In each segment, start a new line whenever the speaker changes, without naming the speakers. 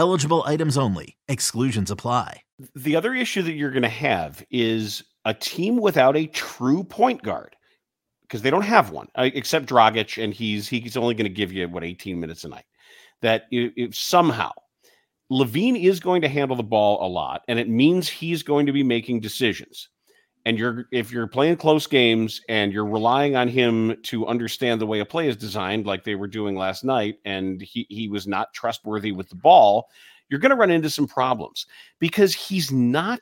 Eligible items only, exclusions apply.
The other issue that you're going to have is a team without a true point guard because they don't have one uh, except Dragic, and he's he's only going to give you what 18 minutes a night. That if, if somehow LaVine is going to handle the ball a lot, and it means he's going to be making decisions. And you're if you're playing close games and you're relying on him to understand the way a play is designed, like they were doing last night, and he he was not trustworthy with the ball, you're going to run into some problems because he's not.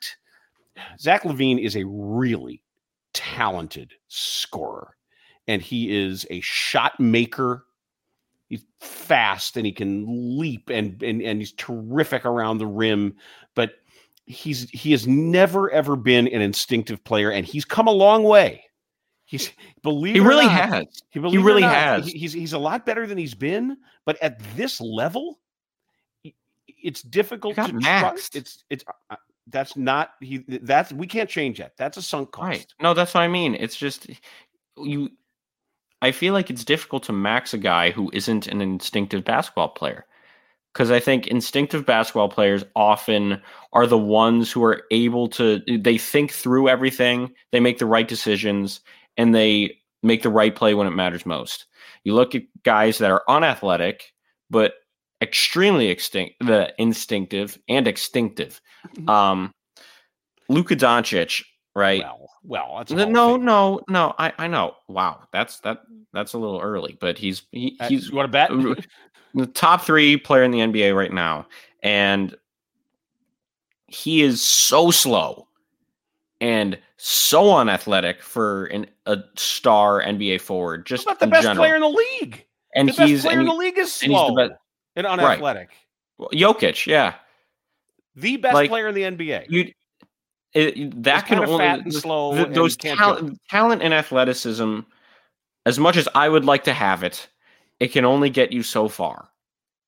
Zach LaVine is a really talented scorer, and he is a shot maker. He's fast and he can leap and and, and he's terrific around the rim, but he's he has never ever been an instinctive player, and he's come a long way. He's believe
he really
not,
has.
He,
He
believe it or
really
not,
has.
he's he's a lot better than he's been, but at this level, it's difficult to
maxed.
trust. It's it's uh, that's not he. That's we can't change that. That's a sunk cost.
Right. No, that's what I mean. It's just you. I feel like it's difficult to max a guy who isn't an instinctive basketball player. Because I think instinctive basketball players often are the ones who are able to, they think through everything, they make the right decisions, and they make the right play when it matters most. You look at guys that are unathletic, but extremely extinct, the instinctive and extinctive. Um, Luka Doncic, right?
Well, well, that's
No, no, no. I, I know. Wow, that's that. That's a little early, but he's he,
Uh,
he's
you want to bet?
The top three player in the NBA right now, and he is so slow and so unathletic for an, a star NBA forward. Just
not the best
general.
player in the league?
and
the best
he's
player
and
in the league is
and he's the
slow
best-
and unathletic.
Jokic. Yeah,
The best
Like,
player in the NBA.
you. It, that can only
fat and slow
th- those
can't
talent, talent and athleticism. As much as I would like to have it, it can only get you so far.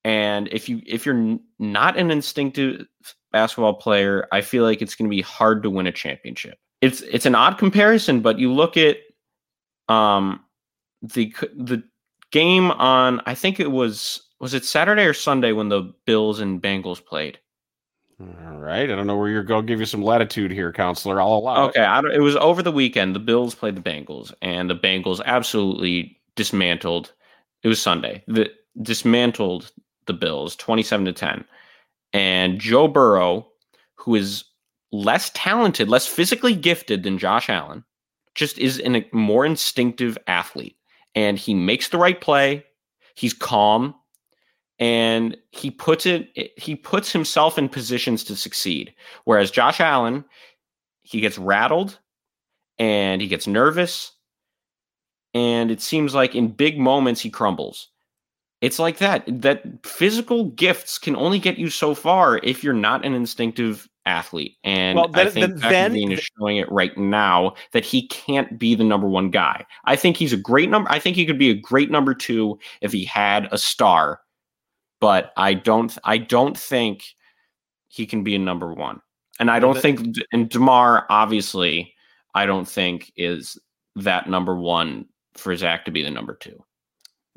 And if you if you're not an instinctive basketball player, I feel like it's going to be hard to win a championship. It's it's an odd comparison, but you look at um the the game on I think it was was it Saturday or Sunday when the Bills and Bengals played.
All right. I don't know where you're going. Give you some latitude here, counselor. I'll allow it.
Okay, I don't, it was over the weekend. The Bills played the Bengals, and the Bengals absolutely dismantled. It was Sunday. The dismantled the Bills, twenty-seven to ten. And Joe Burrow, who is less talented, less physically gifted than Josh Allen, just is an, a more instinctive athlete, and he makes the right play. He's calm, and he puts it. He puts himself in positions to succeed. Whereas Josh Allen, he gets rattled and he gets nervous and it seems like in big moments he crumbles it's like that. That physical gifts can only get you so far if you're not an instinctive athlete. And well, then, I think then, then, is showing it right now that he can't be the number one guy. I think he's a great number. I think he could be a great number two if he had a star, but I don't. I don't think he can be a number one. And I don't think. And Demar, obviously, I don't think is that number one for Zach to be the number two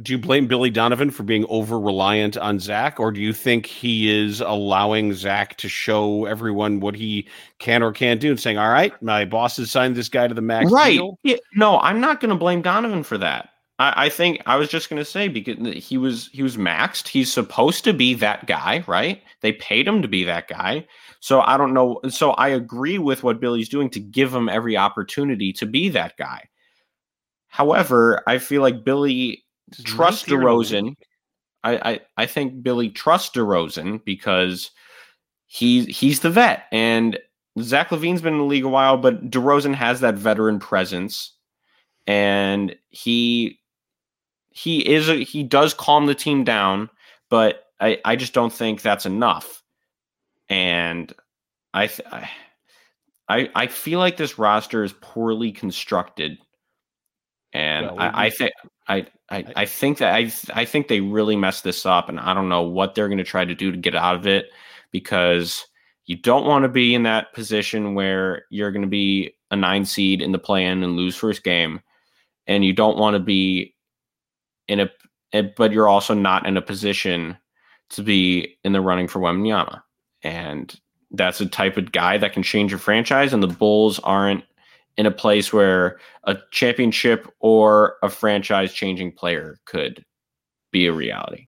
do you blame Billy Donovan for being over reliant on Zach, or do you think he is allowing Zach to show everyone what he can or can't do and saying, "All right, my boss has signed this guy to the max
right. deal"? Yeah, no, I'm not going to blame Donovan for that. I, I think I was just going to say because he was he was maxed. He's supposed to be that guy, right? They paid him to be that guy. So I don't know. So I agree with what Billy's doing to give him every opportunity to be that guy. However, I feel like Billy trust DeRozan. I, I I think Billy trusts DeRozan because he's he's the vet, and Zach LaVine's been in the league a while, but DeRozan has that veteran presence, and he he is a, he does calm the team down, but I I just don't think that's enough, and I I I feel like this roster is poorly constructed, and well, I, I think I, I, I think that I I think they really messed this up, and I don't know what they're going to try to do to get out of it because you don't want to be in that position where you're going to be a nine seed in the play-in and lose first game, and you don't want to be in a eh, but you're also not in a position to be in the running for Wembanyama, and that's a type of guy that can change your franchise, and the Bulls aren't in a place where a championship or a franchise changing player could be a reality.